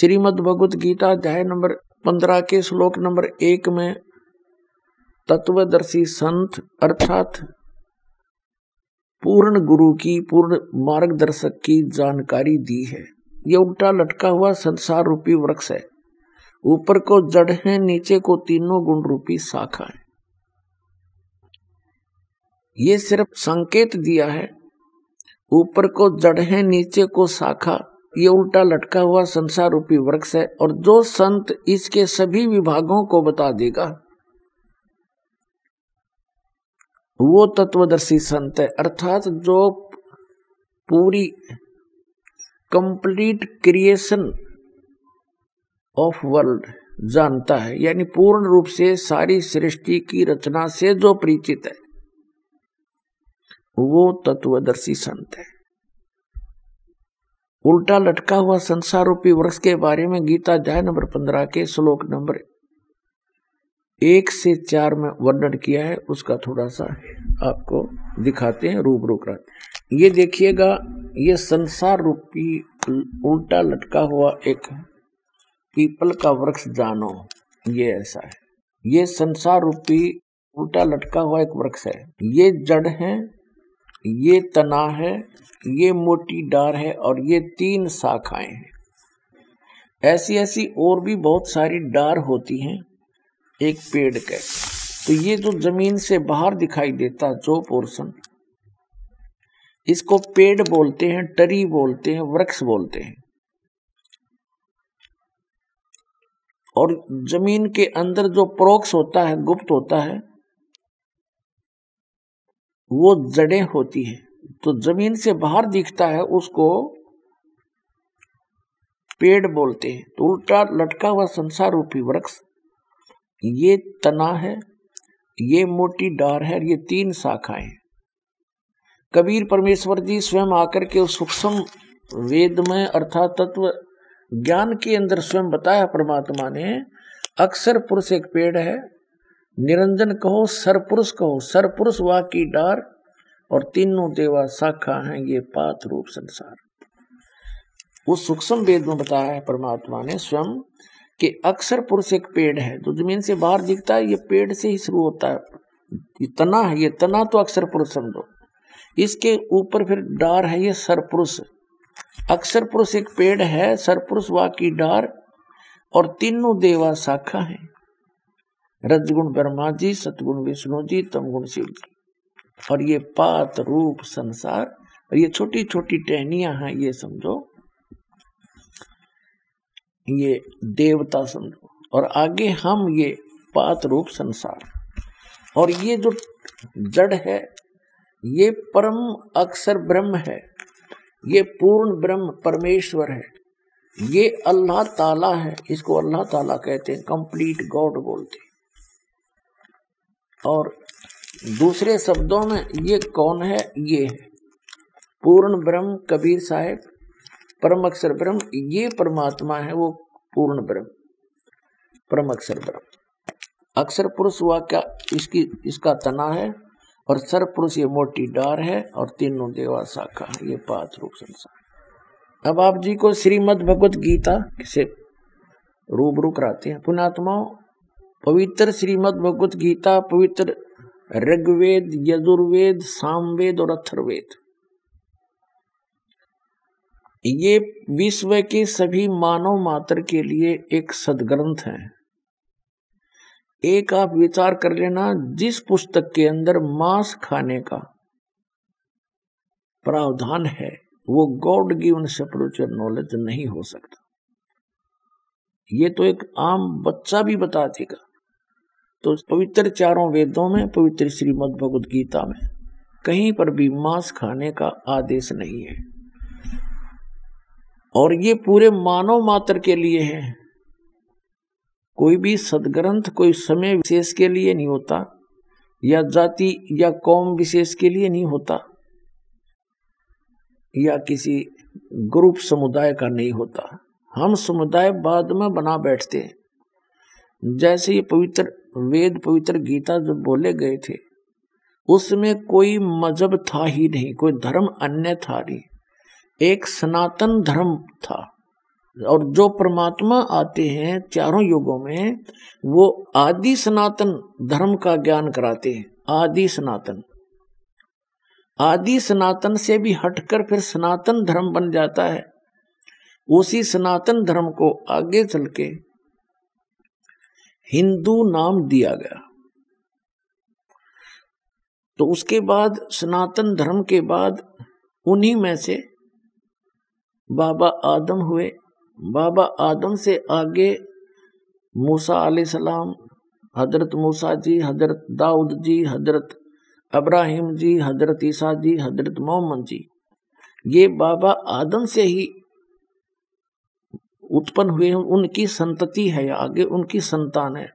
श्रीमद भगवत गीता अध्याय नंबर पंद्रह के श्लोक नंबर एक में तत्वदर्शी संत अर्थात पूर्ण गुरु की, पूर्ण मार्गदर्शक की जानकारी दी है। यह उल्टा लटका हुआ संसार रूपी वृक्ष है। ऊपर को जड़ है, नीचे को तीनों गुण रूपी शाखा है। ये सिर्फ़ संकेत दिया है। ऊपर को जड़ है, नीचे को शाखा। ये उल्टा लटका हुआ संसार रूपी वृक्ष है और जो संत इसके सभी विभागों को बता देगा। वो तत्वदर्शी संत है, अर्थात जो पूरी कंप्लीट क्रिएशन ऑफ़ वर्ल्ड जानता है, यानी पूर्ण रूप से सारी सृष्टि की रचना से जो परिचित है, वो तत्वदर्शी संत है। उल्टा लटका हुआ संसार रूपी वृक्ष के बारे में गीता अध्याय नंबर पंद्रह के श्लोक नंबर एक से चार में वर्णन किया है, उसका थोड़ा सा आपको दिखाते हैं, रूबरू कराते ये देखिएगा, ये संसार रूपी उल्टा लटका हुआ एक पीपल का वृक्ष जानो, ये ऐसा है। ये संसार रूपी उल्टा लटका हुआ एक वृक्ष है। ये जड़ है ये तना है, ये मोटी डार है और ये तीन शाखाएँ हैं। ऐसी ऐसी और भी बहुत सारी डार होती हैं एक पेड़ के। तो ये जो ज़मीन से बाहर दिखाई देता जो पोर्शन, इसको पेड़ बोलते हैं, टरी बोलते हैं, वृक्ष बोलते हैं। और ज़मीन के अंदर जो प्रोक्स होता है, गुप्त होता है वो जड़ें होती हैं तो ज़मीन से बाहर दिखता है, उसको पेड़ बोलते हैं। तो उल्टा लटका हुआ संसार रूपी वृक्ष, ये तना है, ये मोटी डार है, ये तीन शाखाएँ कबीर परमेश्वर जी स्वयं आकर के उस सूक्ष्म वेद में अर्थात तत्व ज्ञान के अंदर स्वयं बताया, परमात्मा ने, अक्सर पुरुष एक पेड़ है निरंजन कहो, सरपुरुष कहो। सरपुरुष वा की डार और तीनों देवा शाखा हैं ये पात रूप संसार। उस सूक्ष्म वेद में बताया है परमात्मा ने स्वयं कि अक्सर पुरुष एक पेड़ है। जो ज़मीन से बाहर दिखता है, ये पेड़ से ही शुरू होता है। ये तना है, ये तना तो अक्सर पुरुष समझो। इसके ऊपर फिर डार है, ये सरपुरुष। अक्सर पुरुष एक पेड़ है, सरपुरुष वा की डार और तीनों देवा शाखा है। रजगुण ब्रह्मा जी, सतगुण विष्णु जी, तम गुण शिव जी। और ये पात रूप संसार, और ये छोटी छोटी टहनिया हैं, ये समझो। ये देवता समझो। और आगे हम ये पात रूप संसार। और ये जो जड़ है, ये परम अक्षर ब्रह्म है। ये पूर्ण ब्रह्म परमेश्वर है। ये अल्लाह ताला है, इसको अल्लाह ताला कहते हैं कंप्लीट गॉड बोलते और दूसरे शब्दों में ये कौन है? ये है। पूर्ण ब्रह्म कबीर साहेब, परम अक्षर ब्रह्म, ये परमात्मा है वो पूर्ण ब्रह्म, परम अक्षर ब्रह्म। अक्षर पुरुष हुआ क्या? इसकी, इसका तना है और सर पुरुष ये मोटी डार है और तीनों देवा शाखा है, ये पाँच रूप संसार। अब आप जी को श्रीमद भगवत गीता से रूबरू कराते हैं। पुणात्माओं पवित्र श्रीमद भगवत गीता, पवित्र ऋग्वेद, यजुर्वेद, सामवेद और अथर्वेद। ये विश्व के सभी मानव मात्र के लिए एक सदग्रंथ है। एक आप विचार कर लेना, जिस पुस्तक के अंदर मांस खाने का प्रावधान है, वो गॉड गिवन स्पिरिचुअल नॉलेज नहीं हो सकता। ये तो एक आम बच्चा भी बता देगा। तो पवित्र चारों वेदों में, पवित्र श्रीमद भगवद गीता में, कहीं पर भी मांस खाने का आदेश नहीं है। और ये पूरे मानव मात्र के लिए है। कोई भी सदग्रंथ, कोई समय विशेष के लिए नहीं होता, या जाति, या कौम विशेष के लिए नहीं होता, या किसी ग्रुप समुदाय का नहीं होता। हम समुदाय बाद में बना बैठते हैं। जैसे ये पवित्र, वेद पवित्र गीता जो बोले गए थे, उसमें कोई मज़हब था ही नहीं, कोई धर्म अन्य था नहीं। एक सनातन धर्म था। और जो परमात्मा आते हैं चारों युगों में, वो आदि सनातन धर्म का ज्ञान कराते हैं, आदि सनातन। आदि सनातन से भी हटकर फिर सनातन धर्म बन जाता है। उसी सनातन धर्म को आगे चल के हिंदू नाम दिया गया। तो उसके बाद, सनातन धर्म के बाद, उन्हीं में से बाबा आदम हुए। बाबा आदम से आगे मूसा सलाम, हज़रत मूसा जी, हज़रत दाऊद जी, हज़रत अब्राहिम जी, हज़रत ईसा जी, हज़रत मोहम्मद जी। ये बाबा आदम से ही उत्पन्न हुए हैं उनकी संतति है आगे उनकी संतान है।